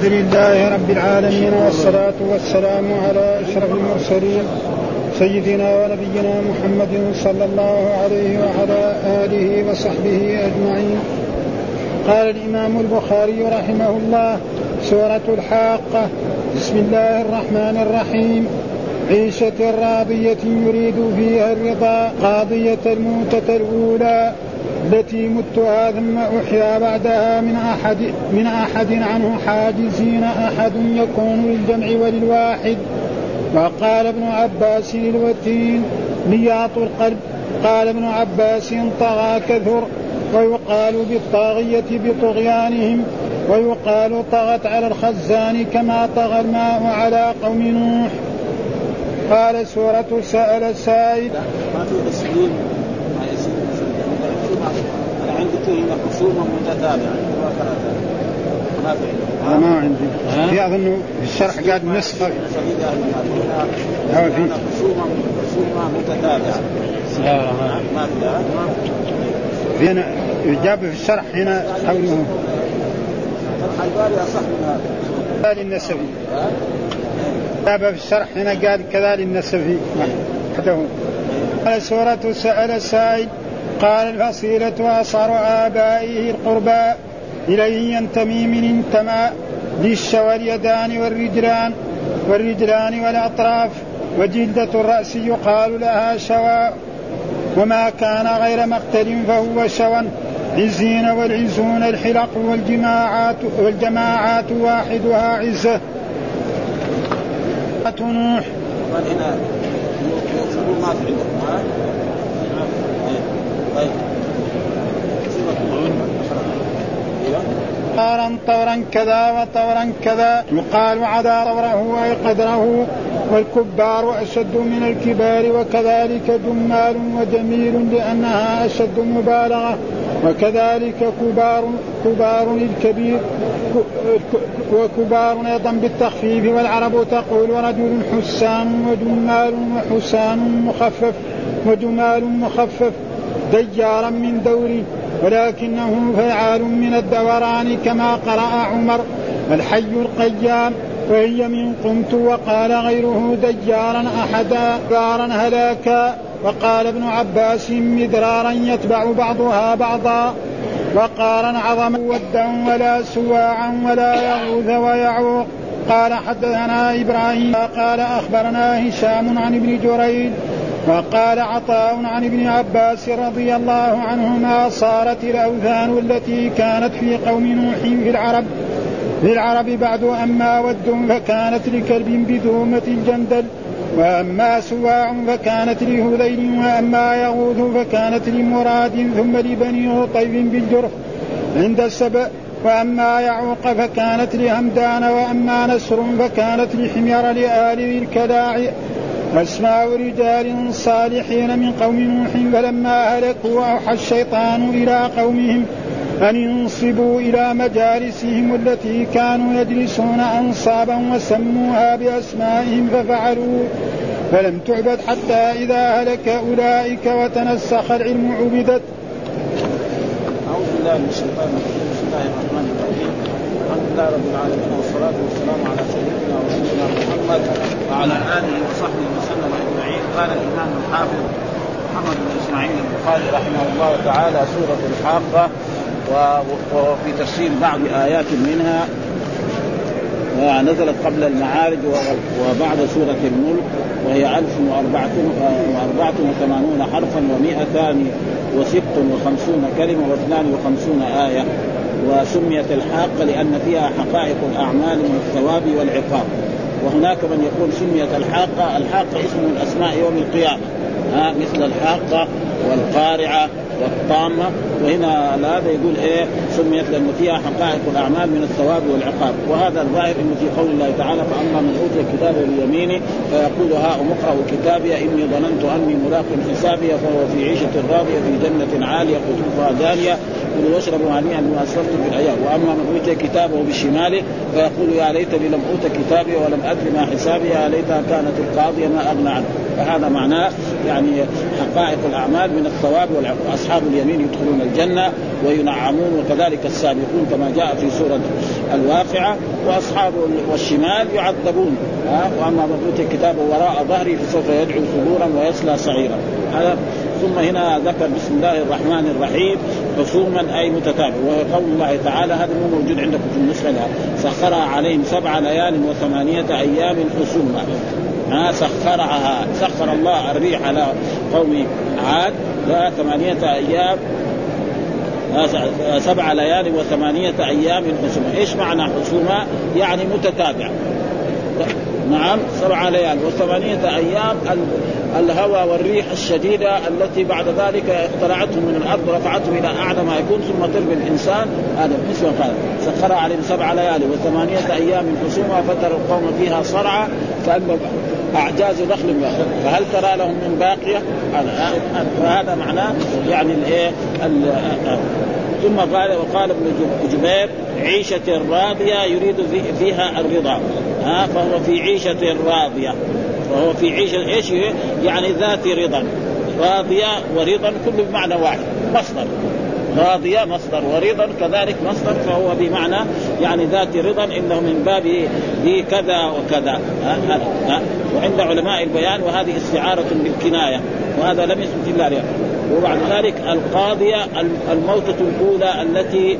الحمد لله رب العالمين والصلاة والسلام على أشرف المرسلين سيدنا ونبينا محمد صلى الله عليه وعلى آله وصحبه أجمعين. قال الإمام البخاري رحمه الله سورة الحاقة بسم الله الرحمن الرحيم. عيشة راضية يريد فيها الرضا قاضية الموتة الأولى. التي متها ثم أحيا بعدها من أحد من أحد عنه حاجزين أحد يكون للجمع وللواحد. وقال ابن عباس للوتين نياط القلب. قال ابن عباس طغى كثر. ويقال بالطاغية بطغيانهم. ويقال طغت على الخزان كما طغى الماء على قوم نوح. قال سورة سأل السائل ما في تسليم أنا عندي. هنا خصومه متتابعه ما في ما عندي في اظن في الشرح قاعد نسخة. هو في. خصومه خصومه متتابعه ما في هنا جاب في الشرح هنا قوله فتح الباري اصح من هذا قال النسبي جاب في الشرح هنا قال كذلك النسبي وحده قال سورة سأل سائل قال الفصيلة أصغر آبائه القربى إليه ينتمي من انتمى للش واليدان والرجلان والرجلان والأطراف. وجلدة الرأس يقال لها شواء وما كان غير مقتل فهو شوى. عزين والعزون الحلق والجماعات والجماعات واحدها عزة. نوح هنا ما في عندكم طيب طورا طورا كذا وطورا كذا يقال عدا طوره اي قدره والكبار أشد من الكبار وكذلك جمال وجميل لأنها أشد مبالغة وكذلك كبار كبار الكبير وكبار أيضا بالتخفيف والعرب تقول رجل حسان وجمال وحسان مخفف وجمال مخفف ديارا من دوري ولكنه فعال من الدوران كما قرأ عمر. الحي القيام وهي من قمت وقال غيره ديارا أحدا دارا هلاكا. وقال ابن عباس مدرارا يتبع بعضها بعضا. وقارا عظما ودا ولا سواعا ولا يغوث ويعوق. قال حدثنا إبراهيم. قال أخبرنا هشام عن ابن جريج وقال عطاء عن ابن عباس رضي الله عنهما صارت الأوثان التي كانت في قوم نوح في العرب في العرب بعد أما ود فكانت لكلب بذومة الجندل وأما سواع فكانت لهذيل وأما يغوث فكانت لمراد ثم لبني طيب بالجرف عند السبأ وأما يعوق فكانت لهمدان وأما نسر فكانت لحمير لآل الكلاع أسماء رجال صالحين من قوم نوح فلما هلكوا أوحى الشيطان إلى قومهم أن ينصبوا إلى مجالسهم التي كانوا يجلسون أنصابا وسموها بأسمائهم ففعلوا فلم تعبد حتى إذا هلك أولئك وتنسخ العلم عبدت. أعوذ بالله من الشيطان الرجيم بسم الله الرحمن الرحيم الحمد لله رب العالمين والصلاة والسلام على سيدنا محمد وعلى آله وصحبه وسلم أجمعين. قال الإمام الحافظ محمد بن إسماعيل البخاري رحمه الله تعالى سورة الحاقة وفي تفسير بعض آيات منها نزلت قبل المعارج وبعد سورة الملك وهي 1484 حرفا و200 وست وخمسون كلمة واثنان وخمسون آية. وسميت الحاقة لأن فيها حقائق الأعمال من الثواب والعقاب. وهناك من يقول سميت الحاقة. الحاقة اسم من أسماء يوم القيامة. ها مثل الحاقة والقارعة والطامة. وهنا هذا يقول إيه سميت لأن فيها حقائق الأعمال من الثواب والعقاب. وهذا الظاهر إنه في قول الله تعالى فأما من أوتي الكتاب بيمينه فيقول هاؤم اقرأوا كتابي إني ظننت أني ملاق حسابي فهو في عيشة راضية في جنة عالية قطوفها دانية كلوا واشربوا هنيئا بما اسلفتم في الأيام. وأما من أوتي كتابه بشماله فيقول يا ليتني لم أوت كتابي ولم أدر ما حسابي يا ليتها كانت القاضية ما أغنى عنه. فهذا معناه يعني حقائق الأعمال من الثواب واصحاب اليمين يدخلون الجنة وينعمون وكذلك السابقون كما جاء في سورة الواقعة. وأصحاب والشمال يعذبون. وأما من أوتي كتابه وراء ظهره فسوف يدعو ثبورا ويصلى سعيرا. هذا ثم هنا ذكر بسم الله الرحمن الرحيم. خصوما أي متتابع. وهو قول الله تعالى هذا مو موجود عندكم في النسخة سخرها عليهم سبع ليال وثمانية أيام خصوما ها سخرها سخر الله الريح على قوم عاد. ثمانية أيام. سبع ليال وثمانية أيام حسومة. إيش معنى حسومة؟ يعني متتابعة نعم سبع ليال وثمانية أيام الهوى والريح الشديدة التي بعد ذلك اخترعتهم من الأرض ورفعتهم إلى أعلى ما يكون ثم ترمي الإنسان هذا مثل قال سخر عليهم سبع ليال وثمانية أيام حسومة فترى القوم فيها صرعى فأما أعجاز نخل فهل ترى لهم من باقية؟ هذا معناه يعني الإيه ثم قال وقال ابن جبير عيشة راضية يريد فيها الرضا. ها فهو في عيشة راضية وهو في عيشة إيش يعني ذات رضا. راضية ورضا كله بمعنى واحد. مصدر. راضية مصدر ورضا كذلك مصدر فهو بمعنى يعني ذات رضا إنه من باب كذا وكذا. وعند علماء البيان وهذه استعارة بالكناية وهذا لم يثبت إلا عليها وبعد ذلك القاضية الموتة الأولى التي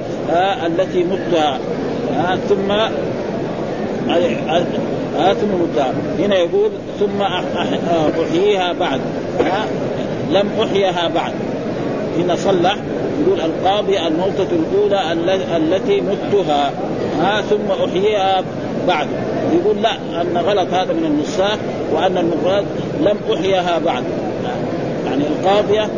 التي متها. ثم ثم متها. هنا يقول ثم أحييها بعد. لم أحيها بعد. هنا صلح. يقول القاضية الموتة الأولى التي متها. ها ثم أحييها بعد. يقول لا أن غلط هذا من النساخ وأن المفرد لم أحيها بعد. يعني القاضية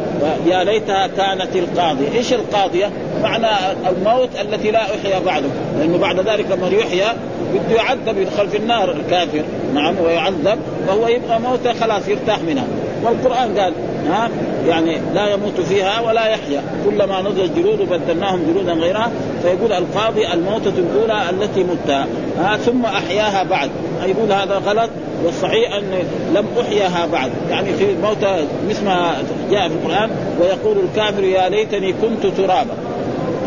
يا ليتها كانت القاضية. إيش القاضية؟ معنى الموت التي لا أحيا بعده. لأنه بعد ذلك لما يحيى بده يعذب يدخل في النار الكافر. نعم ويعذب فهو يبقى موتة خلاص يرتاح منها. والقرآن قال ها؟ يعني لا يموت فيها ولا يحيا. كلما نضجت جلود بدلناهم جلودا غيرها فيقول القاضي الموتة الأولى التي متها. ها؟ ثم أحياها بعد. يقول هذا غلط والصحيح أن لم أحياها بعد. يعني في الموتى مثل ما جاء في القرآن ويقول الكافر يا ليتني كنت ترابا.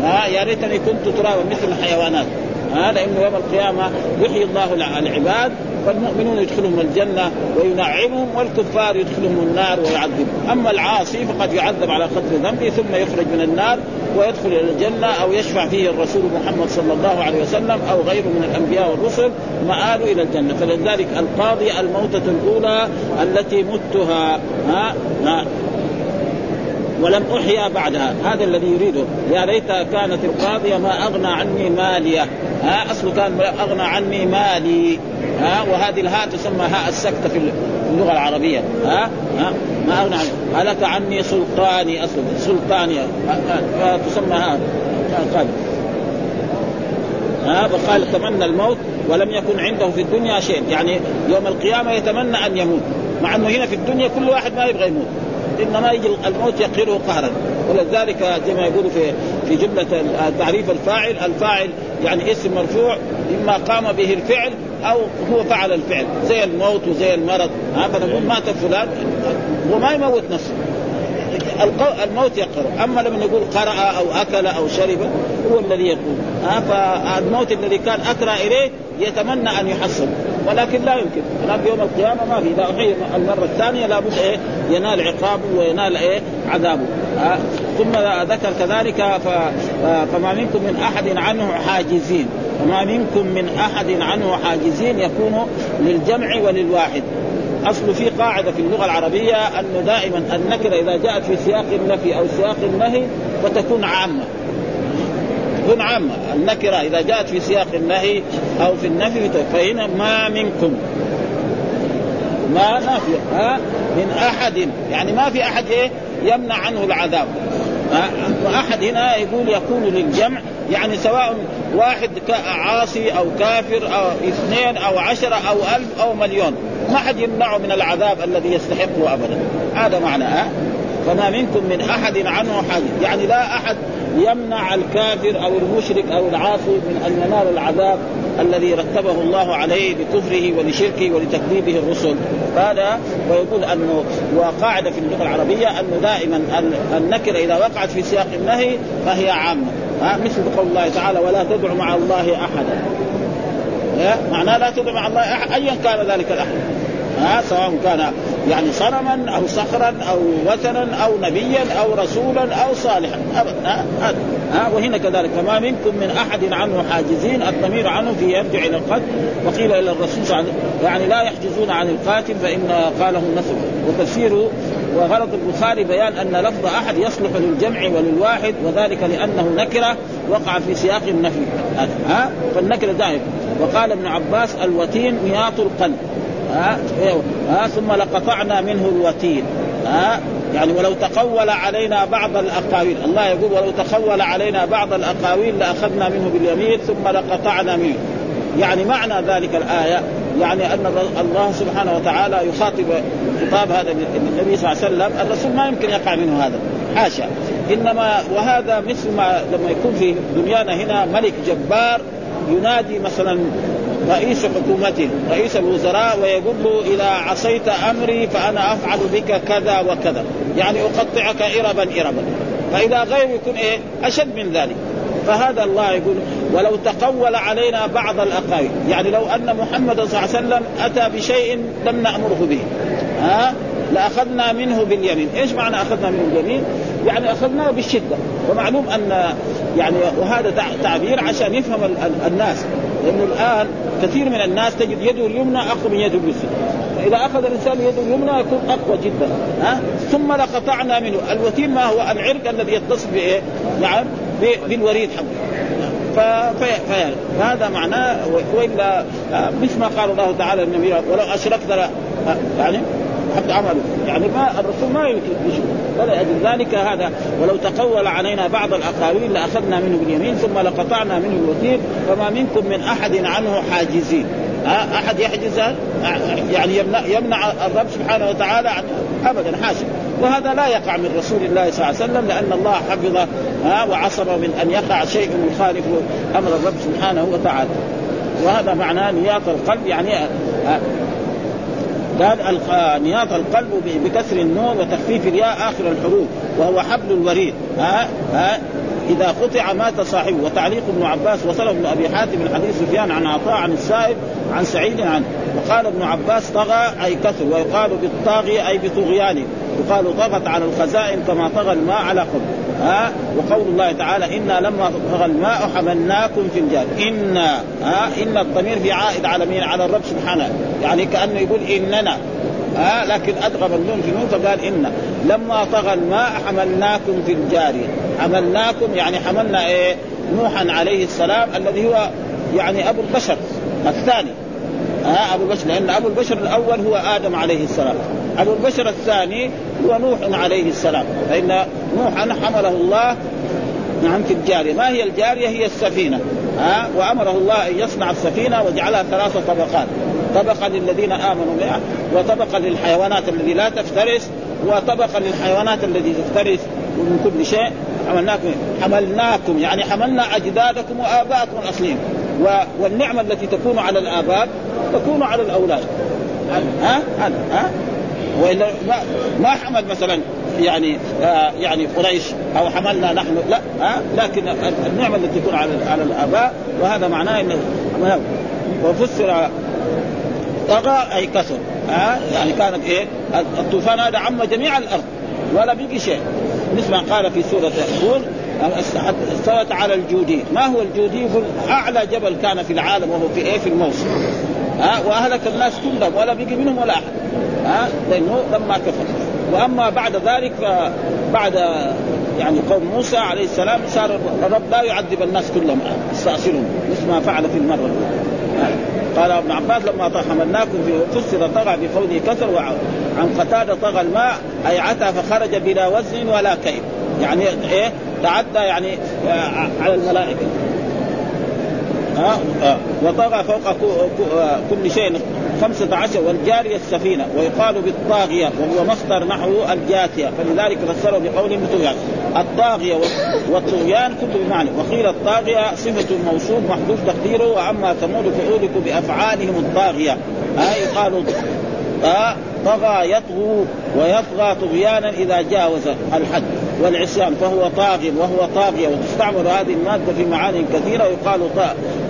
ها؟ يا ليتني كنت ترابا مثل الحيوانات. ها؟ لأنه يوم القيامة يحيي الله العباد فالمؤمنون يدخلهم الجنة وينعمهم والكفار يدخلهم النار ويعذبهم، أما العاصي فقد يعذب على قدر ذنبه ثم يخرج من النار ويدخل إلى الجنة أو يشفع فيه الرسول محمد صلى الله عليه وسلم أو غيره من الأنبياء والرسل مآل إلى الجنة، فلذلك القاضي الموتة الأولى التي متها ها, ها ولم أحيا بعدها. هذا الذي يريده. يا ليتها كانت القاضية ما أغنى عني مالية. ها اصله كان أغنى عني مالي. ها؟ وهذه الهاء تسمى هاء السكتة في اللغة العربية. ها؟ ها؟ ما أغنى عني هلك عني سلطاني أصلا سلطاني. تسمى هاء. قال. ها؟ وقال تمنى الموت ولم يكن عنده في الدنيا شيء. يعني يوم القيامة يتمنى أن يموت. مع أنه هنا في الدنيا كل واحد ما يبغى يموت. إنما يجي الموت يقهره قهرا. ولذلك زي ما يقولوا في في جملة تعريف الفاعل الفاعل يعني اسم مرفوع إما قام به الفعل أو هو فعل الفعل زي الموت وزي المرض هذا نقول مات فلان وما يموت نفسه. الموت يقرأ. أما لما نقول قرأ أو أكل أو شرب هو الذي يقول. فالموت الذي كان أكرى إليه يتمنى أن يحصل. ولكن لا يمكن. هناك يوم القيامة ما في. إذا أحيي المرة الثانية لابد إيه؟ ينال عقابه وينال إيه؟ عذابه. ثم ذكر كذلك فما منكم من أحد عنه حاجزين. وما منكم من أحد عنه حاجزين يكون للجمع وللواحد. أصل في قاعدة في اللغة العربية انه دائما النكرة إذا جاءت في سياق النفي أو سياق النهي فتكون عامة. تكون عامة. النكرة إذا جاءت في سياق النهي أو في النفي فهنا ما منكم. ما نافية ها؟ من أحد. يعني ما في أحد إيه؟ يمنع عنه العذاب. واحد هنا يقول يكون للجمع يعني سواء واحد عاصي أو كافر أو اثنين أو عشرة أو ألف أو مليون ما حد يمنعه من العذاب الذي يستحقه ابدا. هذا معنى ها؟ فما منكم من أحد عنه حاجز يعني لا أحد يمنع الكافر أو المشرك أو العاصي من أن ينال العذاب الذي رتبه الله عليه بكفره ولشركه ولتكذيبه الرسل. هذا ويقول أنه وقاعدة في اللغة العربية أنه دائما النكره إذا وقعت في سياق النهي فهي عامة. ها مثل قول الله تعالى ولا تدع مع الله أحدا. معناه لا تدع مع الله أحد ايا كان ذلك الأحد. ها سواء كان يعني صنما أو صخرا أو وثنا أو نبيا أو رسولا أو صالحا ابدا ها, ها وهنا كذلك فما منكم من أحد عنه حاجزين الضمير عنه في يرجع إلى القتل وقيل إلى الرسول صلى يعني لا يحجزون عن القاتل فإن قاله النسب وتفسيره وغرض البخاري بيان أن لفظ أحد يصلح للجمع وللواحد وذلك لأنه نكرة وقع في سياق النفي. ها؟ فالنكرة دائما. وقال ابن عباس الوتين مياط القلب. ها؟ ها؟ ثم لقطعنا منه الوتين. ها؟ يعني ولو تقول علينا بعض الأقاويل. الله يقول ولو تقول علينا بعض الأقاويل لأخذنا منه باليمين ثم لقطعنا منه. يعني معنى ذلك الآية يعني أن الله سبحانه وتعالى يخاطب خطاب هذا النبي صلى الله عليه وسلم الرسول ما يمكن يقع منه هذا حاشا إنما وهذا مثل ما لما يكون في دنيانا هنا ملك جبار ينادي مثلا رئيس حكومته رئيس الوزراء ويقول له إذا عصيت أمري فأنا أفعل بك كذا وكذا. يعني أقطعك اربا اربا. فاذا غير يكون إيه أشد من ذلك. فهذا الله يقول ولو تقول علينا بعض الاقاويل يعني لو أن محمد صلى الله عليه وسلم أتى بشيء لم نأمره به. ها؟ لأخذنا منه باليمين، إيش معنى أخذنا منه باليمين؟ يعني أخذناه بالشدة، ومعلوم أن يعني وهذا تعبير عشان يفهم الناس، لأنه الآن كثير من الناس تجد يده اليمنى أقوى من يده اليسرى، فإذا أخذ الإنسان يده اليمنى يكون أقوى جدا، ها؟ ثم لقطعنا منه، الوتين ما هو؟ العرق الذي يتصل بإيه؟ نعم بالوريد حقه. فهذا معناه وإلا مثل ما قال الله تعالى النبي ولو أشركت يعني حتى عمله. يعني ما الرسول ما يشرك. فلأجل ذلك هذا ولو تقول علينا بعض الاقاويل لأخذنا منه باليمين ثم لقطعنا منه الوتين فما منكم من أحد عنه حاجزين. أحد يحجز يعني يمنع, يمنع الرب سبحانه وتعالى ابدا حاشا وهذا لا يقع من رسول الله صلى الله عليه وسلم لأن الله حفظه وعصم من أن يقع شيء يخالف أمر الرب سبحانه وتعالى. وهذا معناه نياط القلب يعني قال نياط القلب بكسر النون وتخفيف الياء آخر الحروف وهو حبل الوريد ها ها. إذا قطع مات صاحبه وتعليق ابن عباس وصل ابن أبي حاتم من حديث سفيان عن عطاء عن السائب عن سعيد عنه وقال ابن عباس طغى أي كثر ويقال بالطاغي أي بطغيانه يقال طغت على الخزائن كما طغى الماء على قبر. ها؟ وقول الله تعالى إنا لما طغى الماء حملناكم في الجار إنا ها؟ إن الضمير في عائد على مين؟ على الرب سبحانه. يعني كأنه يقول إننا. ها؟ لكن أدغم النون في نون فقال ان لما طغى الماء حملناكم في الجاريه حملناكم يعني حملنا إيه؟ نوحا عليه السلام الذي هو يعني أبو البشر الثاني. ها؟ أبو البشر لأن أبو البشر الأول هو آدم عليه السلام. أبو البشر الثاني هو نوح عليه السلام. فإن نوحا حمله الله نعم في الجارية. ما هي الجارية؟ هي السفينة. ها؟ وأمره الله أن يصنع السفينة وجعلها ثلاث طبقات. طبقة للذين آمنوا بها وطبقة للحيوانات التي لا تفترس وطبقة للحيوانات التي تفترس من كل شيء. حملناكم حملناكم يعني حملنا أجدادكم وآباءكم الأصليين. والنعمة التي تكون على الآباء تكون على الأولاد. ها؟ ها؟ ها؟ وإلا ما, ما حمل مثلا يعني آه يعني قريش أو حملنا نحن لا ها لكن النعمة التي تكون على على الآباء وهذا معناه إن وفسر طغى أي كثر ها يعني كانت إيه الطوفان هذا عم جميع الأرض ولا بقي شيء. مثل ما قال في سورة هود استوت على الجودي. ما هو الجودي؟ يقول أعلى جبل كان في العالم وهو في إيه؟ في الموصل. ها وأهلك الناس كلهم ولا بقي منهم ولا أحد. ها لأنه لما كفر. وأما بعد ذلك بعد يعني قوم موسى عليه السلام صار الرب لا يعذب الناس كلهم يستأصلهم مثل ما فعل في المرة. قال ابن عباس لما حملناكم في فسر طغى بقوله كثر وعن قتادة طغى الماء أي عتى فخرج بلا وزن ولا كيد. يعني إيه؟ تعدى يعني آه، على الملائكة. ها؟ وطغى فوق كل شيء خمسة عشر والجارية السفينة ويقال بالطاغية وهو مصدر نحو الجاتية. فلذلك فسره بقول طغيان الطاغية والطغيان كله بمعنى. وقيل الطاغية صفة موصوف محذوف تقديره وأما ثمود فأولكوا بأفعالهم الطاغية. آه يقال آه طغى يطغو ويطغى طغيانا إذا جاوز الحد. والعصيان فهو طاغ وهو طاغية. وتستعمل هذه المادة في معاني كثيرة. يقال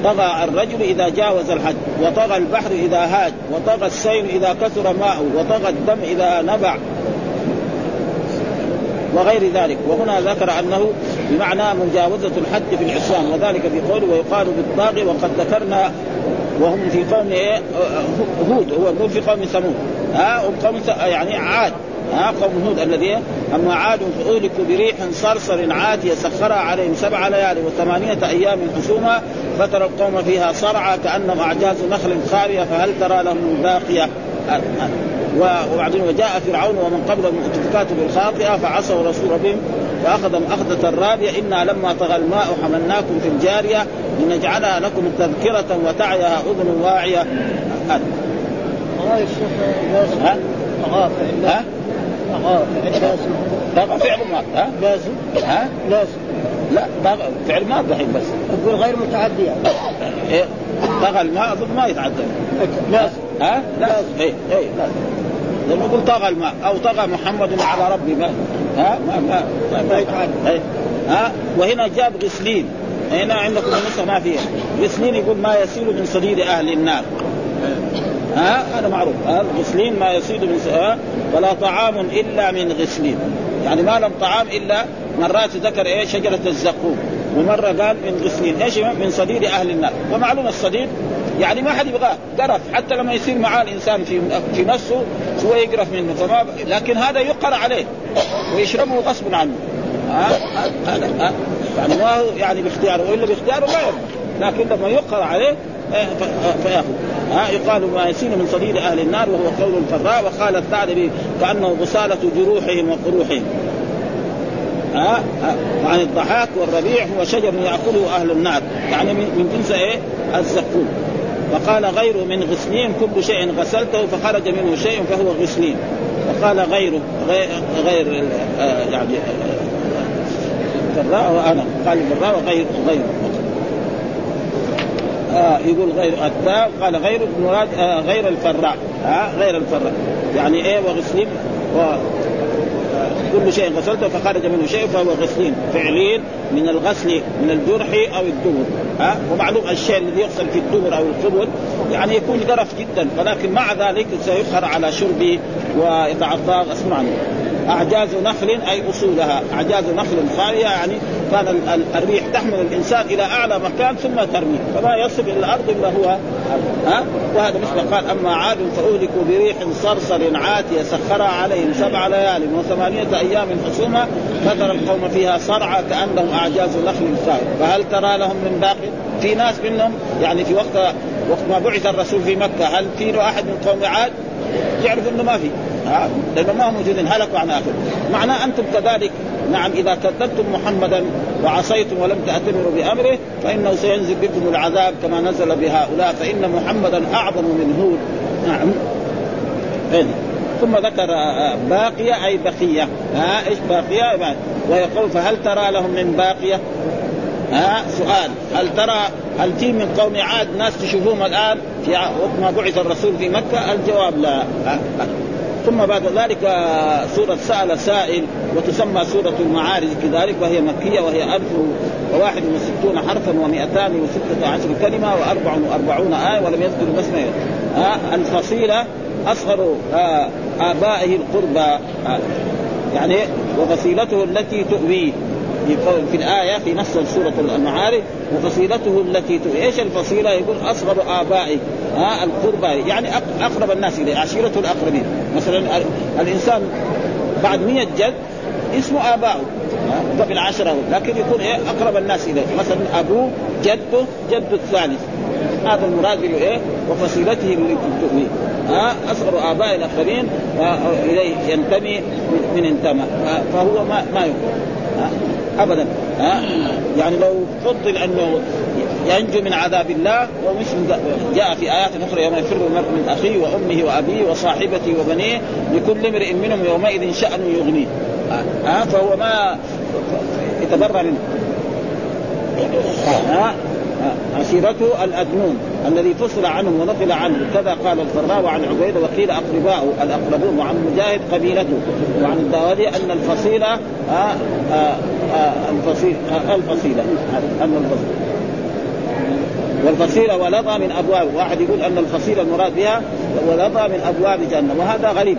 طغى الرجل إذا جاوز الحد وطغى البحر إذا هاج وطغى السيل إذا كثر ماءه وطغى الدم إذا نبع وغير ذلك. وهنا ذكر أنه بمعنى مجاوزة الحد في العصيان. وذلك في قوله ويقال بالطاغي وقد ذكرنا وهم في قوم إيه؟ هود هو في قوم ثمود. ها؟ وقوم يعني عاد. ها قوم هود الذي أما عاد فاهلكوا بريح صرصر عاتيه سخرها عليهم سبع ليال وثمانية أيام حسوما فترى القوم فيها صرعى كانهم أعجاز نخل خارية فهل ترى لهم من باقيه وبعدين وجاء فرعون ومن قبل المؤتفكات بالخاطئة فعصوا رسول ربهم فأخذهم أخذة رابية إنا لما طغى الماء حملناكم في الجارية لنجعلها لكم تذكرة وتعيها أذن واعية ها؟ ها؟ طغى فعل ما ها؟ لازم ها؟ لازم. لا طغى فعل ما دحين بس. تقول غير متعدية. إيه؟ طغى الماء اظن ما يتعدى. لازم ها؟ لازم. اي اي لازم لما يقول طغى الماء أو طغى محمد على ربي ما ها؟ ما ما ما, ما يتعدى. إيه؟ ها؟ وهنا جاب غسلين. هنا عندكم النسخه ما فيها. غسلين يقول ما يسيل من صديد أهل النار. ها؟ هذا معروف. ها؟ الغسلين ما يصيد من ها؟ ولا طعام إلا من غسلين. يعني ما لم طعام إلا مرات ذكر إيه؟ شجرة الزقوم. ومره قال من غسلين. إيش؟ من صديد أهل النار. ومعلوم الصديد يعني ما حد يبغاه. قرف. حتى لما يصير معاه الإنسان في في نفسه شوية يقرف منه. فما لكن هذا يقر عليه. ويشربه غصب عنه. ها؟ هذا يعني ما هو يعني باختياره. وإلا باختياره ما يرضى. لكن لما يقر عليه فيأخذ. ها يقال ما يسين من صديد أهل النار وهو قول الفراء وقال الثعلبي كأنه غسالة جروحهم وقروحهم. ها عن الضحاك والربيع هو شجر يأكله أهل النار. يعني من جنس إيه؟ الزقوم وقال غيره من غسلين كل شيء غسلته فخرج منه شيء فهو غسلين. وقال غيره غير, غير آه يعني الفراء وأنا. قال الفراء وغير غيره. آه يقول غير التاء قال غير المراد آه غير الفراء. آه غير الفراء. يعني إيه وغسلين و كل شيء غسلته فخرج منه شيء فهو غسلين. فعلين من الغسل من الجرح أو الدبر. ها ومعلوم الشيء الذي يغسل في الدبر أو القبل يعني يكون جرف جدا ولكن مع ذلك سيخر على شربه ويتعطى غصب عنه أعجاز نخل أي أصولها. أعجاز نخل خالية يعني كان الريح تحمل الإنسان إلى أعلى مكان ثم ترميه فما يصل إلى الأرض إلا هو ها؟ وهذا مثل قال أما عاد فأهلكوا بريح صرصر عاتية سخرها عليهم سبع ليال وثمانية أيام حسوما فترى القوم فيها صرعى كأنهم أعجاز نخل خاليه فهل ترى لهم من باقي؟ في ناس منهم يعني في وقت وقت ما بعث الرسول في مكة هل في أحد من قوم عاد؟ يعرف إنه ما في. لأنه ما هم موجودين هلكوا عن آخر. معناه أنتم كذلك نعم إذا كذبتم محمدا وعصيتم ولم تأتمروا بأمره فإنه سينزل بكم العذاب كما نزل بهؤلاء فإن محمدا أعظم من هود. نعم. هنا. ثم ذكر باقية أي بقية. ها إيش باقية؟ ويقول فهل ترى لهم من باقية؟ ها سؤال. هل ترى هل في من قوم عاد ناس تشوفوهم الآن؟ في وقت ما بعث الرسول في مكة؟ الجواب لا. ثم بعد ذلك سورة سأل سائل وتسمى سورة المعارج كذلك وهي مكية وهي ألف وواحد وستون حرفا ومئتان وستة عشر كلمة وأربع وأربعون آية ولم يذكر باسم آه الفصيلة أصغر آه آبائه القربى. آه يعني وفصيلته التي تؤويه في الآية في نص سورة المعارف وفصيلته التي إيش الفصيلة؟ يقول أصغر آبائه ها القربى يعني أقرب الناس إليه عشيرته الأقربين. مثلا الإنسان بعد مية جد اسمه آباؤه قبل عشرة لكن يكون إيه؟ أقرب الناس إليه. مثلا أبوه جده جد الثالث هذا المراد إيه؟ وفصيلته التي تؤويه ها أصغر اباء الاخرين إليه ينتمي من انتمى. فهو ما ما يكون ابدا. ها؟ يعني لو فضل أنه ينجو من عذاب الله ومثل جاء في آيات أخرى يوم يفر المرء من أخيه وأمه وأبيه وصاحبته وبنيه لكل امرئ منهم يومئذ شأن يغنيه. ها؟ فهو ما يتبرى منه. ها؟ عشيرته الادنون الذي فصل عنه ونقل عنه. كذا قال الفراء وعن عبيده وقيل اقرباؤه الأقربون وعن مجاهد قبيلته. وعن الداودي أن الفصيله آآ آآ الفصيله الفصيله أن الفصيله والفصيلة ولظى من أبواب واحد يقول أن الفصيلة المراد بها ولظى من أبواب جهنم. وهذا غريب.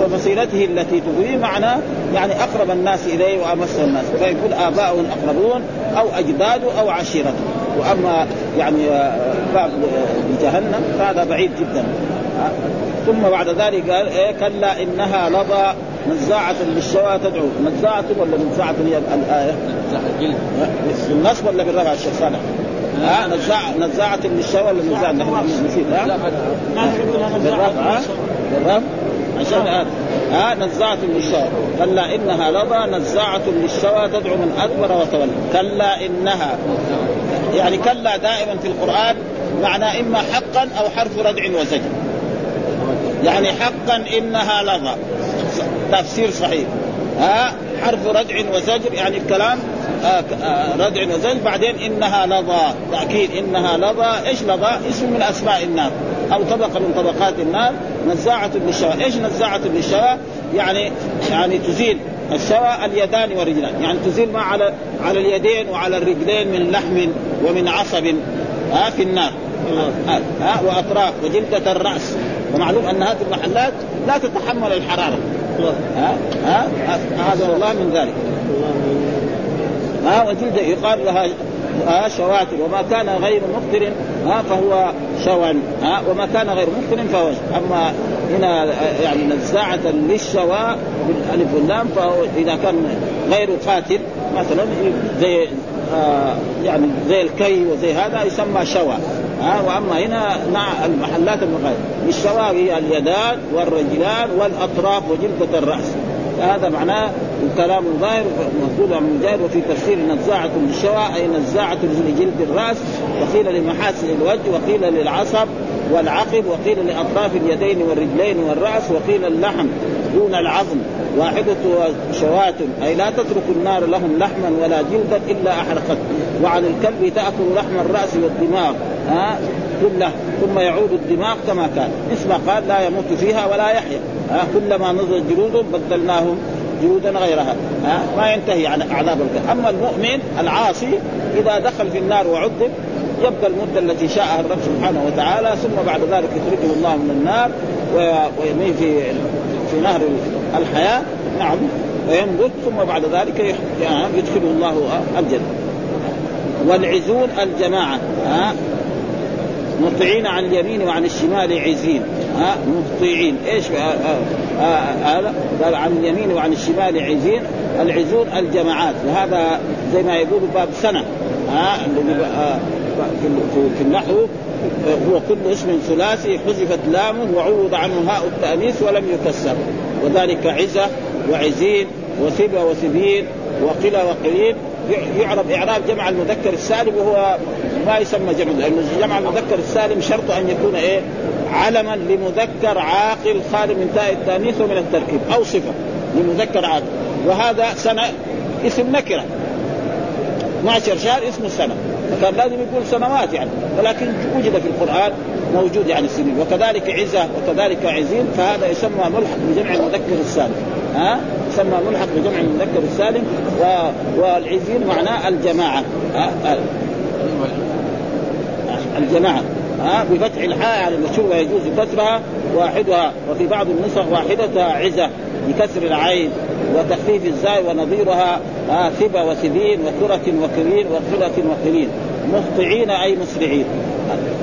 وفصيلته التي تغويه معناه يعني أقرب الناس إليه وأمس الناس. فيقول آباؤه الأقربون أو أجداده أو عشيرته. وأما يعني باب جهنم فهذا بعيد جدا. ثم بعد ذلك قال إيه كلا إنها لظى نزاعة للشوى تدعو. نزاعة ولا نزاعة هي الآية؟ في النصب ولا بالرفع الشيخ صالح؟ ها نزاعة نزاعة للشوى ولا نزاعة نسيت ها؟ بالرفع بالرفع عشان. ها نزاعة للشوى كلا إنها لظى نزاعة للشوى تدعو من أدبر وتولى. كلا إنها يعني كلا دائما في القرآن معنى إما حقا أو حرف ردع وزجر. يعني حقا إنها لظى. تفسير صحيح. ها؟ حرف ردع وزجر يعني الكلام آه آه ردع وزجر. بعدين إنها لظى. تأكيد إنها لظى. إيش لظى؟ اسم من أسماء النار. أو طبقة من طبقات النار. نزاعة للشوى، إيش نزاعة للشوى؟ يعني يعني تزيل الشوى اليدان والرجلان، يعني تزيل ما على على اليدين وعلى الرجلين من لحم ومن عصب ها في النار. ها, وأطراف وجلدة الرأس. ومعلوم أن هذه المحلات لا تتحمل الحرارة. ها ها هذا الله من ذلك. ها وجلد يقال لها ها شواتر. وما كان غير مقتر ها فهو شوى ها وما كان غير مقتر فهو أما هنا يعني نزاعة للشوى بالألف واللام فهو إذا كان غير قاتل مثلا زي آه يعني زي الكي وزي هذا يسمى شوى. ها وأما هنا مع المحلات المغايرة الشوى هي اليدان والرجلان والأطراف وجلدة الرأس. فهذا معناه الكلام الظاهر مقول عن مجاهد وفي تفسير نزاعة للشوى أي نزاعة لجلد الرأس. وقيل لمحاسن الوجه وقيل للعصب والعقب وقيل لأطراف اليدين والرجلين والرأس وقيل اللحم دون العظم. واحدة شواة أي لا تترك النار لهم لحما ولا جلدا إلا أحرقت. وعن الكلب تأكل لحم الرأس والدماغ. ها؟ كله. ثم يعود الدماغ كما كان. اسمع قال لا يموت فيها ولا يحيا. ها؟ كلما نضج جلودهم بدلناهم جلودا غيرها. ها؟ ما ينتهي عن عذاب القبر أما المؤمن العاصي إذا دخل في النار وعذب يبقى المدة التي شاءها الرب سبحانه وتعالى ثم بعد ذلك يخرجه الله من النار ويمي في في نهر الحياة نعم وينبت ثم بعد ذلك يدخله الله الجنة. والعزون الجماعة ها مطيعين عن اليمين وعن الشمال عزين ها مطيعين إيش؟ هذا؟ قال عن اليمين وعن الشمال عزين. العزون الجماعات. وهذا زي ما يقولوا باب سنة ها في النحو هو كل اسم ثلاثي حذفت لامه وعوض عنه هاء التأنيث ولم يكسر. وذلك عزة وعزين وثبة وثبين وقلة وقليل. يعرب إعراب جمع المذكر السالم وهو ما يسمى جمع لأنه جمع المذكر السالم شرط أن يكون إيه؟ علما لمذكر عاقل خالي من تاء التأنيث ومن التركيب أو صفة لمذكر عاقل. وهذا سنة اسم نكرة. 12 شهر اسمه سنة. فكان لازم يقول سنوات يعني. ولكن وجد في القرآن موجود يعني السنين وكذلك عزة وكذلك عزين فهذا يسمى ملحق بجمع المذكر السالم. ها؟ يسمى ملحق بجمع المذكر السالم و... والعزين معناه الجماعة. ها؟ الجماعة. ها؟ بفتح الحاء على المشهور ويجوز كسرها واحدها وفي بعض النسخ واحدتها عزة بكسر العين وتخفيف الزاي ونظيرها. ثبة وثبين وكرة وكرين وقلة وقلين مهطعين أي مسرعين.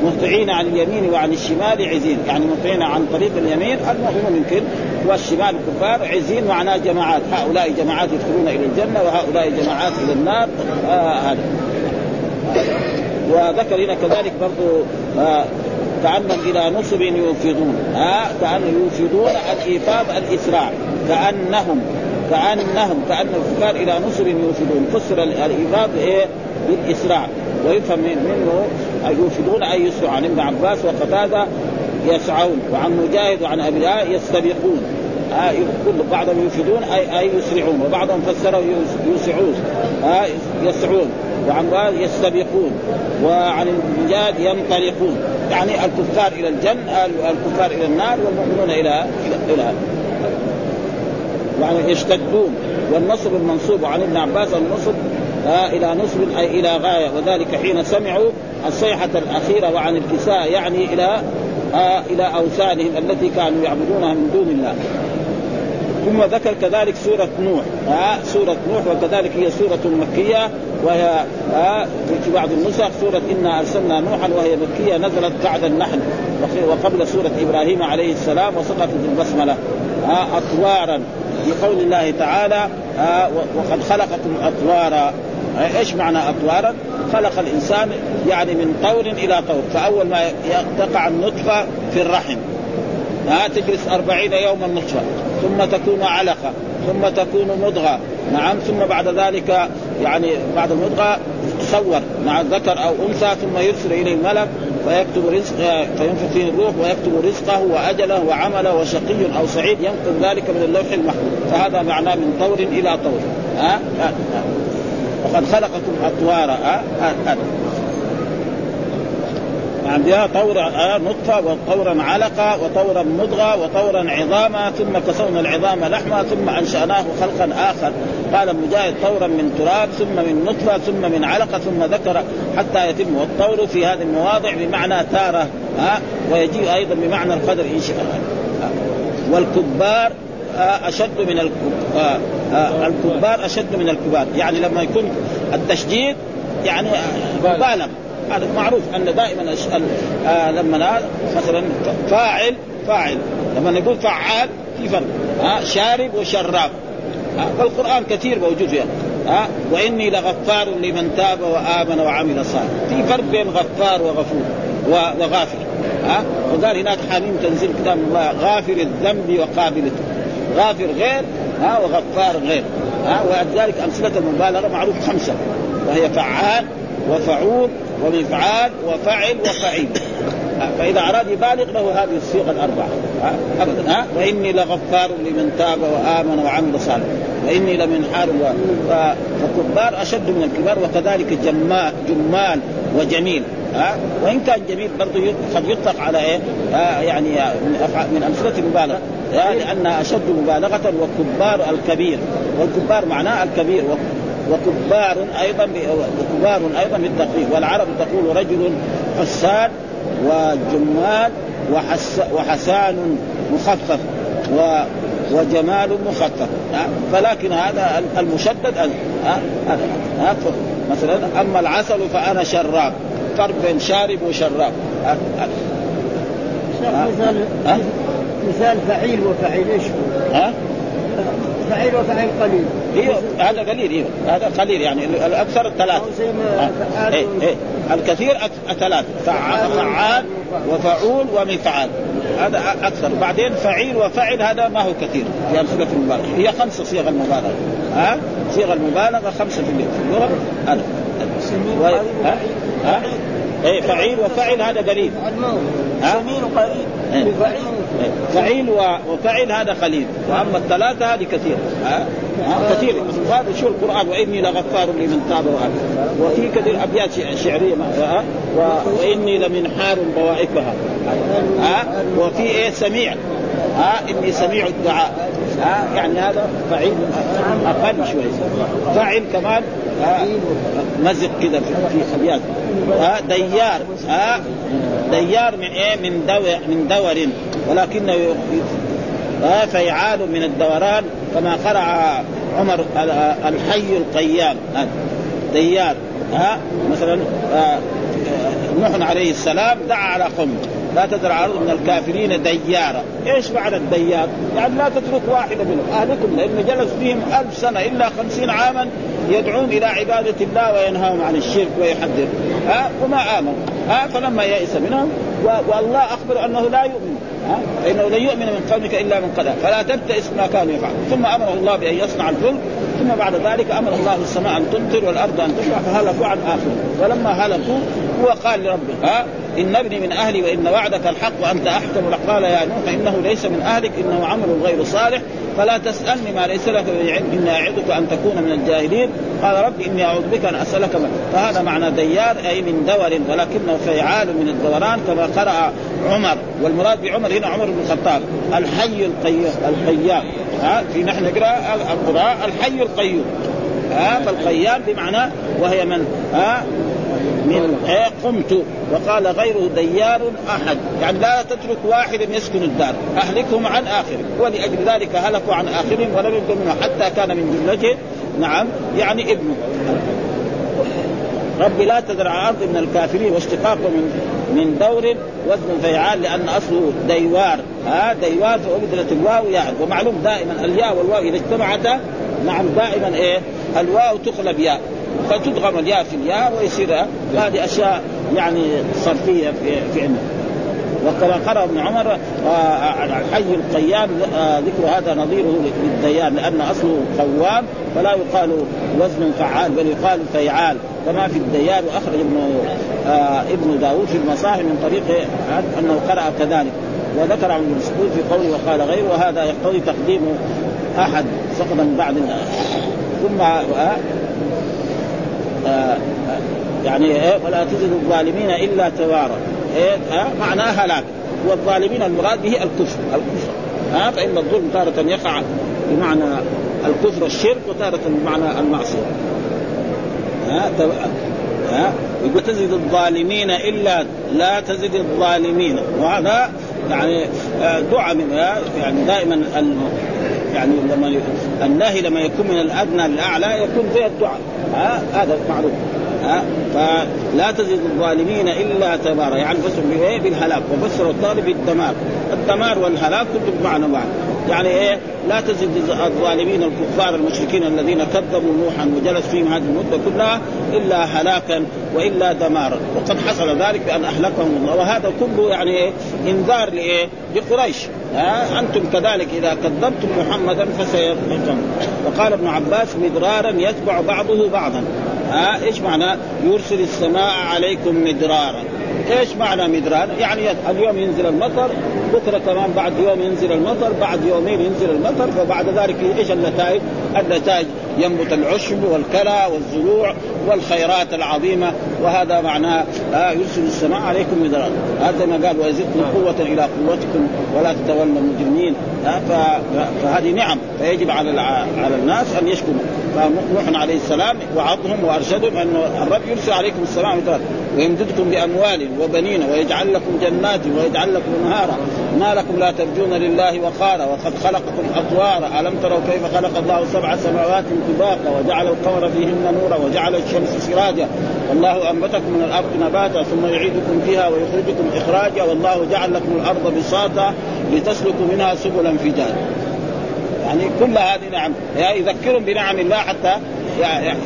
مهطعين عن اليمين وعن الشمال عزين. يعني مهطعين عن طريق اليمين المؤمنون يمكن والشمال الكفار عزين معناه جماعات. هؤلاء جماعات يدخلون إلى الجنة وهؤلاء جماعات إلى النار. آه هذا. وذكر هنا كذلك برضو آه كأنهم إلى نصب يوفضون. ها آه كأنهم يوفضون الإيفاض الإسراع. كأنهم كأنهم كأن الكفار إلى نصب يوفضون. فسر الإيفاض إيه؟ بالإسراع. ويفهم منه يوفدون أي يسرع. عن ابن عباس وقتادة يسعون وعن مجاهد وعن أبي يستبقون آه كل بعضهم يفيدون اي أي يسرعون. وبعضهم فسروا يوسعون آه يسعون. وعن يستبقون وعن المجاد ينطلقون. يعني الكفار إلى الجنة الكفار إلى النار والمؤمنون إلى إلى, إلى يعني يشتدون. والنصب المنصوب عن ابن عباس النصب آه إلى نصب أي إلى غاية. وذلك حين سمعوا الصيحة الأخيرة وعن الكساء يعني إلى آه إلى أوثانهم التي كانوا يعبدونها من دون الله. ثم ذكر كذلك سورة نوح. آه سورة نوح وكذلك هي سورة مكية وهي في بعض النسخ سورة إنا أرسلنا نوحا وهي مكية نزلت بعد النحل وقبل سورة إبراهيم عليه السلام وسقطت البسملة. أطوارا في قول الله تعالى وقد خلقكم أطوارا. إيش معنى أطوارا؟ خلق الإنسان يعني من طور إلى طور، فأول ما تقع النطفة في الرحم. ها تجلس أربعين يوما نطفة ثم تكون علقة ثم تكون مضغة. نعم ثم بعد ذلك يعني بعد المضغة تصور مع ذكر أو أنثى ثم يرسل إليه الملك فيكتب رزق فينفخ فيه الروح ويكتب رزقه وأجله وعمله وشقي أو سعيد ينقل ذلك من اللوح المحفوظ. فهذا معناه من طور إلى طور. ها, ها؟ وقد خلقكم أطوارا ها؟ ها؟ ها؟ عندها طورا نطفة وطورا علقة وطورا مضغة وطورا عظاما ثم كسونا العظام لحما ثم أنشأناه خلقا آخر قال مجاهد طورا من تراب ثم من نطفة ثم من علقة ثم ذكر حتى يتم والطور في هذه المواضع بمعنى تارة ها ويجيء أيضا بمعنى القدر إن شاء الله والكبار أشد من الكبار أشد من الكبار. يعني لما يكون التشديد يعني مبالغ. هذا معروف أن دائما آه لما مثلا فاعل فاعل. لما نقول فعال في فرق. ها شارب وشراب. فالقرآن كثير موجود فيها ها وإني لغفار لمن تاب وآمن وعمل صالحا في فرق بين غفار وغفور وغافر ها وقال هناك حميم تنزيل كتاب الله غافر الذنب وقابل غافر غير ها وغفار غير. ها ولذلك امثله المبالغة معروف خمسة. وهي فعال وفعول ومفعال وفعل وفعيل. فإذا أراد يبالغ له هذه الصيغة الأربعة. أبدا. ها وإني لغفار لمن تاب وآمن وعمل صالحا. وإني لمن حار و... فكبار أشد من الكبار وكذلك جمال جمال وجميل. ها؟ وإن كان جميل برضه قد يطلق على إيه؟ آه يعني من. من أمثلة المبالغة لأنها أشد مبالغة وكبار الكبير. والكبار معناه الكبير. وكبار أيضا وكبار أيضا بالتخفيف والعرب تقول رجل حسان وجمال وحس وحسان مخفف و وجمال مخفف. فلكن هذا المشدد هذا. مثلا أما العسل فأنا شراب. فرق بين شارب وشراب. مثال مثال فعيل وفعيل إيش؟ ها؟ فعيل وفعيل قليل. هي هذا قليل إيه؟ هذا قليل يعني الأكثر الثلاثه آه. إيه إيه. الكثير ثلاث فعال وفعول ومفعال. هذا أكثر. بعدين فعيل وفعل هذا ما هو كثير. في امثله المبالغة. هي خمس صيغ المبالغة. ها صيغ المبالغة خمسة في اللغة هذا ها؟ ها؟ إيه فعيل وفعل هذا قليل. سمين قليل إيه. فعيل. وفعل هذا قليل. وأما الثلاثة هذه كثير ها؟ كثير هذا شو القرآن؟ وإني لغفار لمن تاب وامن وفي كثير أبيات شعرية أه؟ وإني لمن حار بوائكها ها؟ وفي إيه؟ سميع. ها؟ إني سميع الدعاء. ها؟ يعني هذا فعيل أقل شوي. فاعل كمان مزق كذا في ابيات ها ديار ها ديار من إيه؟ من دو من دور. ولكنه ها فيعال من الدوران كما قرأ عمر الحي القيام. ديار ها مثلا نوح عليه السلام دعا على قوم لا تذر على من الكافرين ديارا. إيش معنى الديار؟ يعني لا تترك واحدة منهم. اهلكم لأنه جلس فيهم ألف سنة إلا خمسين عاما يدعون إلى عبادة الله وينهاهم عن الشرك ويحذر. ها؟ وما آمنوا. ها؟ فلما يئس منهم والله أخبر أنه لا يؤمن. ها؟ فإنه لن يؤمن من قومك إلا من قد فلا تبتئس ما كانوا يفعلون. ثم أمره الله بأن يصنع الفلك. ثم بعد ذلك أمر الله السماء أن تمطر والأرض أن تشرع فهلكوا عن آخره. ولما هلكوا هو قال لربه ها؟ إن ابني من أهلي وإن وعدك الحق وأنت أحكم. قال يا نوح إنه ليس من أهلك إنه عمل غير صالح. فلا تسألني ما ليس لك به إني أعدك أن تكون من الجاهلين. قال ربي إني أعوذ بك أن أسألك من فهذا معنى ديار أي من دور ولكنه فعال من الدوران كما قرأ عمر. والمراد بعمر هنا عمر بن الخطاب الحي القيوم القيام ها في نحن نقرأ القراء الحي القيوم. ها فالقيام بمعنى وهي من؟ ها من إيه قمت. وقال غيره ديار أحد. يعني لا تترك واحد يسكن الدار. أهلكهم عن اخرهم ولأجل ذلك هلكوا عن آخرهم ولم يبقى منه حتى كان من جملته نعم. يعني ابنه. ربي لا تذر على الأرض من الكافرين واشتقاقه من من دور وزن فيعال لأن أصله ديوار. ها ديوار فابدلت الواو ياء. ومعلوم دائما الياء والواو إذا اجتمعتا نعم دائما إيه؟ الواو تقلب ياء فتدغم الياء في الياء ويصير هذه أشياء يعني صرفية في في علمه وكما قرأ ابن عمر آه، الحي القيام آه، ذكر هذا نظيره للديان لأن أصله قوام فلا يقال وزن فعال بل يقال فيعال كما في الديان وأخرج ابن آه، ابن داود في المصاحف من طريق أنه قرأ كذلك. وذكر عن المسؤول في قوله وقال غيره وهذا يقتضي تقديم أحد من بعد ثم يعني إيه ولا تزد الظالمين إلا توارا. إيه ها معناه هلاك. والظالمين المراد به الكفر الكفر. ها فإن الظلم تارة يقع بمعنى الكفر الشرك وتارة بمعنى المعصية. ها ها يقول تزد الظالمين إلا لا تزد الظالمين. وهذا يعني آه، دعاء من يعني دائما يعني لما النهي لما يكون من الأدنى للأعلى يكون زي الدعاء. ها؟ هذا معروف. ها؟ فلا تزد الظالمين إلا تبارا. يعني فسر؟ بالهلاك. وفسر الطالب بالدمار الدمار والهلاك كلهم بمعنى واحد يعني إيه لا تزد الظالمين الكفار المشركين الذين كذبوا نوحا وجلس فيهم هذه المده كلها إلا هلاكا وإلا دمارا. وقد حصل ذلك بأن أهلكهم الله. وهذا كله يعني إيه إنذار لإيه؟ لقريش. ها؟ أنتم كذلك إذا كذبتم محمدا فسيغفركم وقال ابن عباس مدرارا يتبع بعضه بعضا. ها؟ إيش معنى؟ يرسل السماء عليكم مدرارا. إيش معنى مدرار؟ يعني اليوم ينزل المطر بكرة كمان بعد يوم ينزل المطر بعد يومين ينزل المطر فبعد ذلك إيش النتائج؟ النتائج ينبت العشب والكلى والزروع والخيرات العظيمة وهذا معناه آه يرسل السماء عليكم مدرارا هذا ما قال ويزدكم قوة إلى قوتكم ولا تتولوا مجرمين آه فهذه نعم فيجب على على الناس أن يشكروا. فنوح عليه السلام وعظهم وأرشدهم أن الرب يرسل عليكم السماء مدرارا ويمددكم بأموال وبنين ويجعل لكم جنات ويجعل لكم انهارا ما لكم لا ترجون لله وقارا. وقد خلقكم أطوارا. ألم تروا كيف خلق الله سبع سماوات طباقا وجعل القمر فيهن نورا وجعل الشمس سراجا. والله أنبتكم من الأرض نباتا ثم يعيدكم فيها ويخرجكم إخراجا. والله جعل لكم الأرض بساطا لتسلكوا منها سبلا فجاجا. يعني كل هذه نعم. يعني يذكرهم بنعم الله حتى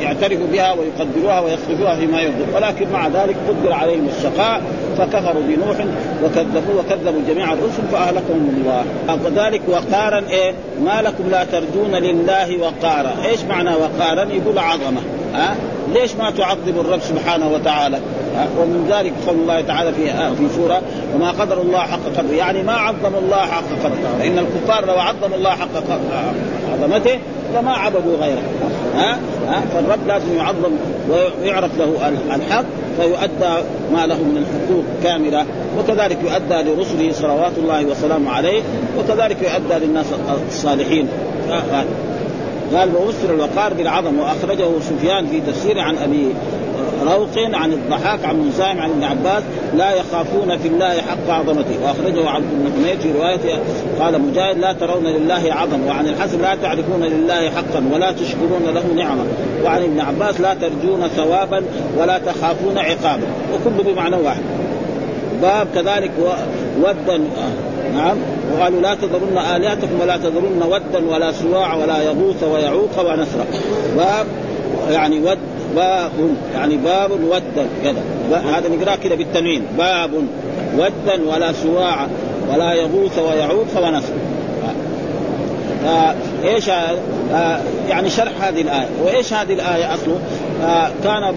يعترفوا بها ويقدروها ويخرجوها فيما يرضي ولكن مع ذلك قدر عليهم الشقاء فكفروا بنوح وكذبوا وكذبوا جميع الرسل فأهلكهم الله. وذلك وقارا إيه؟ ما لكم لا ترجون لله وقارا. إيش معنى وقارا؟ يقول عظمة. ها؟ ليش ما تعظم الرب سبحانه وتعالى؟ ومن ذلك قول الله تعالى في في سورة وما قدر الله حق قدره. يعني ما عظم الله حق قدره. فإن الكفار لو عظموا الله حق عظمته لما عبدوا غيره. ها؟ ها؟ فالرب لازم يعظم ويعرف له الحق فيؤدى ما له من الحقوق كاملة وكذلك يؤدى لرسله صلوات الله وسلامه عليه وكذلك يؤدى للناس الصالحين. قال وفسر الوقار بالعظم وأخرجه سفيان في تفسيره عن أبي روق عن الضحاك عن مساهم عن ابن عباس لا يخافون في الله حق عظمته. وأخرجه عبد بن حميد في روايته قال مجاهد لا ترون لله عظم وعن الحسن لا تعرفون لله حقا ولا تشكرون له نعمه وعن ابن عباس لا ترجون ثوابا ولا تخافون عقابا. وكله بمعنى واحد. باب كذلك ودا نعم. وقالوا لا تذرن آلهتكم ولا تذرن ودا ولا سواع ولا يغوث ويعوق ونسرا باب يعني ود باب يعني باب ودا كذا هذا نقرا كذا بالتنوين. باب ودا ولا سواع ولا يغوث ويعوق ونسر فايش يعني شرح هذه الآية. وإيش هذه الآية أصله؟ آه كان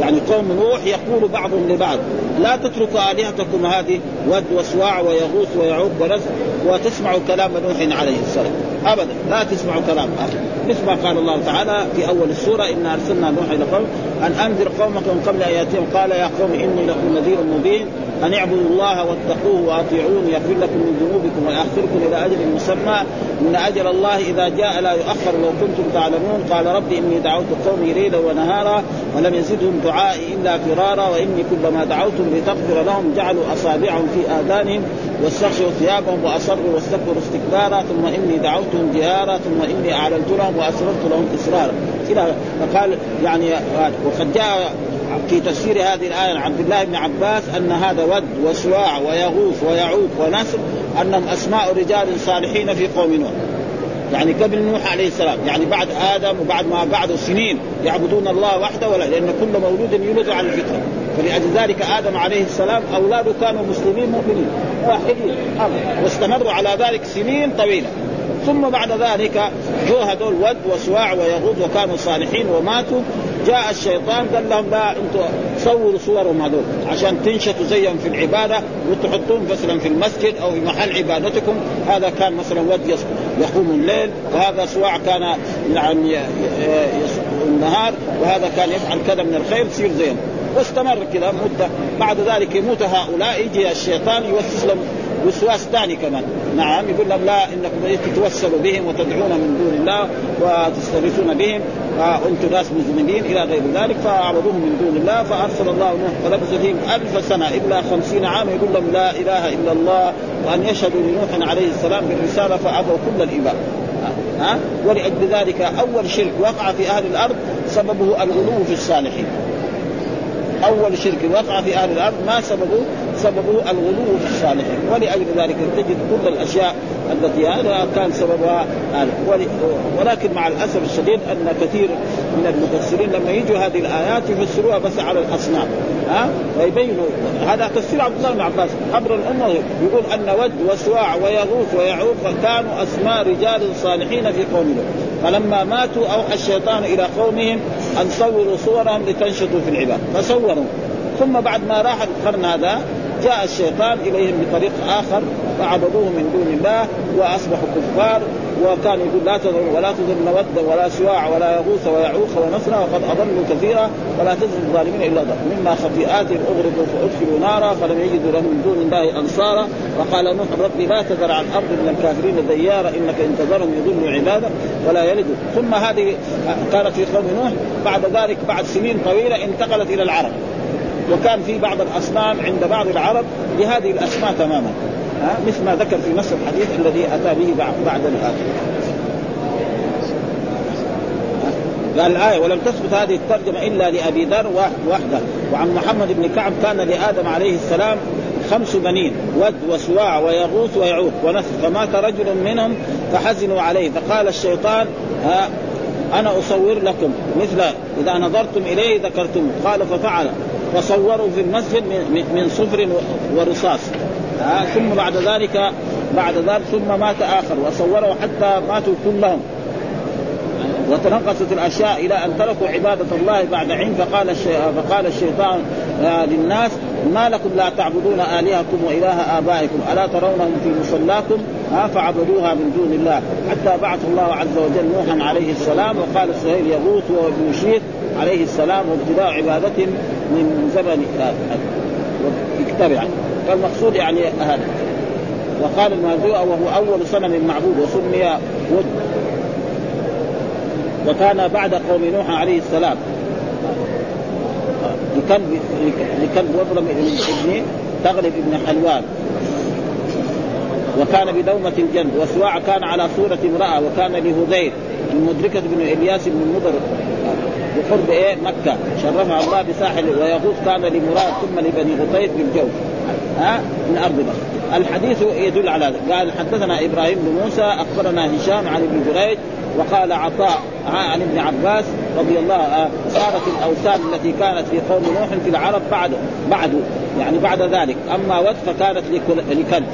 يعني قوم نوح يقول بعضهم لبعض لا تتركوا آلهتكم هذه ود وسواع ويغوث ويعوق ونسر وتسمعوا كلام نوح عليه السلام. ابدا لا تسمعوا كلام آخر. مثل ما قال الله تعالى في أول السورة إنا أرسلنا نوح إلى قوم أن أنذر قومك من قبل أن يأتيهم قال يا قوم إني لكم نذير مبين. أن اعبدوا الله واتقوه واطيعون يغفر لكم من ذنوبكم ويأخركم إلى أجل مسمى. إن أجل الله إذا جاء لا يؤخر لو كنتم تعلمون. قال ربي إني دعوت قومي ليلا ونهارا ولم يزدهم دعائي إلا فرارا وإني كلما دعوتم لتغفر لهم جعلوا أصابعهم في آذانهم واستغشوا ثيابهم وأصروا واستكبروا استكبارا. ثم إني دعوتهم جهارا. ثم إني أعلنت لهم وأسررت لهم إسرارا. فقال يعني وقد جاء في تفسير هذه الآية عن عبد الله بن عباس أن هذا ود وسواع ويغوث ويعوق ونسر أنهم أسماء رجال صالحين في قوم نوح. يعني قبل نوح عليه السلام يعني بعد آدم وبعد ما بعد سنين يعبدون الله وحده ولا لأن كل مولود يولد على الفطرة. فلأجل ذلك آدم عليه السلام أولاده كانوا مسلمين مؤمنين. واحدين واستمروا على ذلك سنين طويلة. ثم بعد ذلك جو هذول ود وسواع ويغوث وكانوا صالحين وماتوا. جاء الشيطان قال لهم لا أنتم صوروا صورهم هذول عشان تنشطوا زيهم في العبادة وتحطوهم مثلا في المسجد أو في محل عبادتكم. هذا كان مثلا ود يقوم الليل وهذا سواع كان يعني النهار وهذا كان يفعل كذا من الخير تصير زيهم. واستمر كذا مدة. بعد ذلك يموت هؤلاء يجي الشيطان يوسوس لهم. وسواس ثاني كمان. نعم يقول لهم لا إنكم تتوسلوا بهم وتدعون من دون الله وتستغيثون بهم وأنتم ناس مذنبين إلى غير ذلك فاعبدوهم من دون الله فأرسل الله نوح فلبث فيهم ألف سنة إلا خمسين عاما يقول لهم لا إله إلا الله وأن يشهدوا لنوح عليه السلام بالرسالة فأبوا كل الإباء. ها؟ ولأجل ذلك أول شرك وقع في أهل الأرض سببه الغلو في الصالحين. أول شرك وقع في أهل الأرض ما سببه؟ سببه الغلو في الصالحين. ولأجل ذلك تجد كل الأشياء التي هذا كان سببها هذا. ولكن مع الأسف الشديد أن كثير من المفسرين لما يجوا هذه الآيات يفسروها بس على الأصنام. ها؟ ويبينوا. هذا تفسير عبد الله بن عباس. عبر الأمة يقول أن ود وسواع ويغوث ويعوق كانوا أسماء رجال صالحين في قومهم فلما ماتوا أوحى الشيطان إلى قومهم أن صوروا صورهم لتنشطوا في العباد. فصوروا. ثم بعد ما راح القرن هذا جاء الشيطان إليهم بطريق آخر فعبدوه من دون الله وأصبحوا كفار وكان يقول لا تذر ولا تذر ودا ولا سواع ولا يغوث ويعوق ونصر وقد أضلوا كثيرا ولا تزر الظالمين إلا ضل مما خطيئاتهم أغرقوا فأدخلوا نارا فلم يجدوا لهم من دون الله أنصارا. وقال نوح ربي لا تذر عن الأرض من الكافرين ديارا إنك إن تذرهم يضلوا عبادك ولا يلدوا. ثم هذه كانت في قوم نوح بعد ذلك بعد سنين طويلة انتقلت إلى العرب. وكان في بعض الأصنام عند بعض العرب بهذه الأسماء تماما. ها؟ مثل ما ذكر في نص الحديث الذي أتى به بعد الآخر قال الآية ولم تثبت هذه الترجمة إلا لأبي ذر وحده. وعن محمد بن كعب كان لآدم عليه السلام خمس بنين ود وسواع ويغوث ويعوق ونسر فمات رجل منهم فحزنوا عليه. فقال الشيطان ها أنا أصور لكم مثل إذا نظرتم إليه ذكرتم قال ففعل فصوروا في المسجد من صفر ورصاص. آه ثم بعد ذلك بعد ذلك ثم مات آخر وصوروا حتى ماتوا كلهم. وتنقصت الأشياء إلى أن تركوا عبادة الله بعد عين فقال فقال الشيطان آه للناس ما لكم لا تعبدون آلهكم وإله آبائكم ألا ترونهم في مصلاكم؟ ها فعبدوها من دون الله. حتى بعث الله عز وجل نوحا عليه السلام وقال سهيل يغوث ويشيث عليه السلام وابتداء عبادة من زمن كتاب يعني فالمقصود يعني هذا. وقال المهدوء وهو أول صنم معبود وسمي ود. وكان بعد قوم نوح عليه السلام. لكلب لكلب وضرب ابن تغلب ابن حلوان. وكان بدومة الجنب وسواع كان على صورة امرأة وكان لهذيل من مدركة بن إلياس بن مضر بقرب إيه؟ مكة. شرفها الله بساحل ويغوث كان لمراد ثم لبني غطيف بالجو ها؟ من أرض مصر. الحديث يدل على ذلك. قال حدثنا إبراهيم بن موسى أخبرنا هشام عن ابن جريج وقال عطاء عن ابن عباس رضي الله صارت الأوثان التي كانت في قوم نوح في العرب بعد بعد يعني بعد ذلك. أما ود فكانت لكلب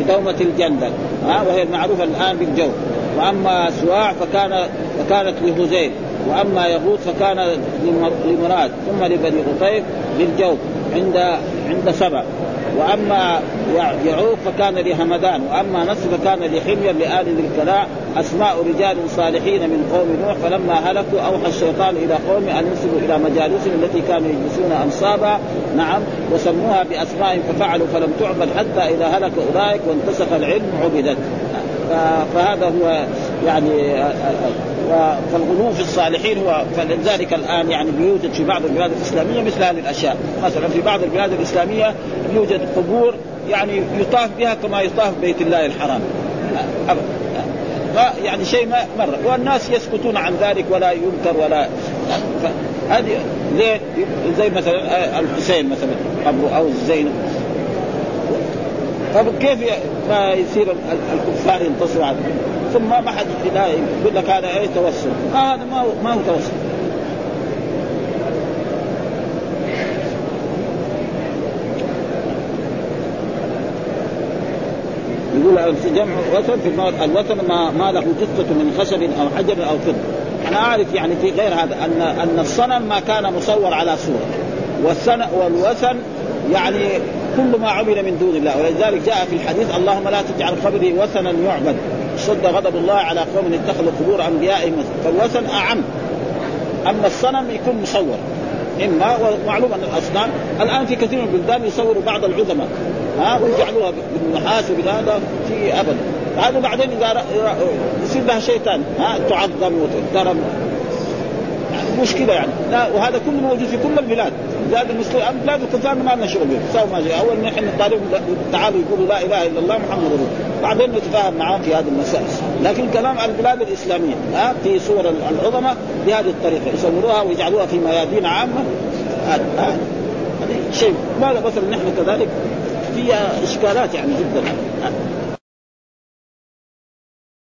بدومة الجندل ها وهي المعروفة الآن بالجو. وأما سواع فكان فكانت لهزيل. وأما يغوث فكان لمراد ثم لبني غطيف للجوف عند عند سبع وأما يعوق فكان لهمدان وأما نصر فكان لحمير لآل ذي الكلاء. أسماء رجال صالحين من قوم نوح فلما هلكوا أوحى الشيطان إلى قوم أن ينسبوا إلى مجالسهم التي كانوا يجلسون أنصابا. نعم وسموها بأسماء ففعلوا فلم تعبد حتى إذا هلك أولئك وانتسخ العلم عبدت. فهذا هو يعني فالغلو في الصالحين هو فلذلك الآن يعني بيوجد في بعض البلاد الإسلامية مثل هذه الأشياء، مثلا في بعض البلاد الإسلامية يوجد قبور يعني يطاف بها كما يطاف بيت الله الحرام. يعني شيء ما مرة. والناس يسكتون عن ذلك ولا ينكر ولا هذه زي مثلا الحسين مثلا قبره أو زينب فكيف ما يصير الكفار ينتصروا على ثم ما حد يقول لك هذا إيه توسل. هذا ما هو ما هو توسل. يقول جمع وثن في الموت الوثن ما, ما له جثة من خشب أو حجر أو فضة. أنا أعرف يعني في غير هذا أن أن الصنم ما كان مصور على صورة. والسن والوثن يعني كل ما عمل من دون الله. ولذلك جاء في الحديث اللهم لا تجعل قبري وثنا يعبد. شد غضب الله على قوم اتخذوا قبور أنبيائهم فالوثن أعم. أما الصنم يكون مصور. إما ومعلوم أن الأصنام الآن في كثير من البلدان يصوروا بعض العظماء. ها ويجعلوها بالنحاس وبهذا في ابدا هذا بعدين إذا يصير لها شيء ثاني ها تعظم وتحترم. يعني مشكلة يعني. لا وهذا كله موجود في كل البلاد. بلاد المسلمين بلاد الكفار ما لنا شغل سووا ما جاء. أول نحن نطالب تعالوا يقولوا لا إله إلا الله محمد رسول بعدين نتفاهم معاهم في هذه المسائل. لكن كلام البلاد الإسلامية ها في صور العظماء بهذه الطريقة. يصوروها ويجعلوها في ميادين عامة. هذا شيء. ماذا مثلا نحن كذلك؟ فيها إشكالات يعني جدا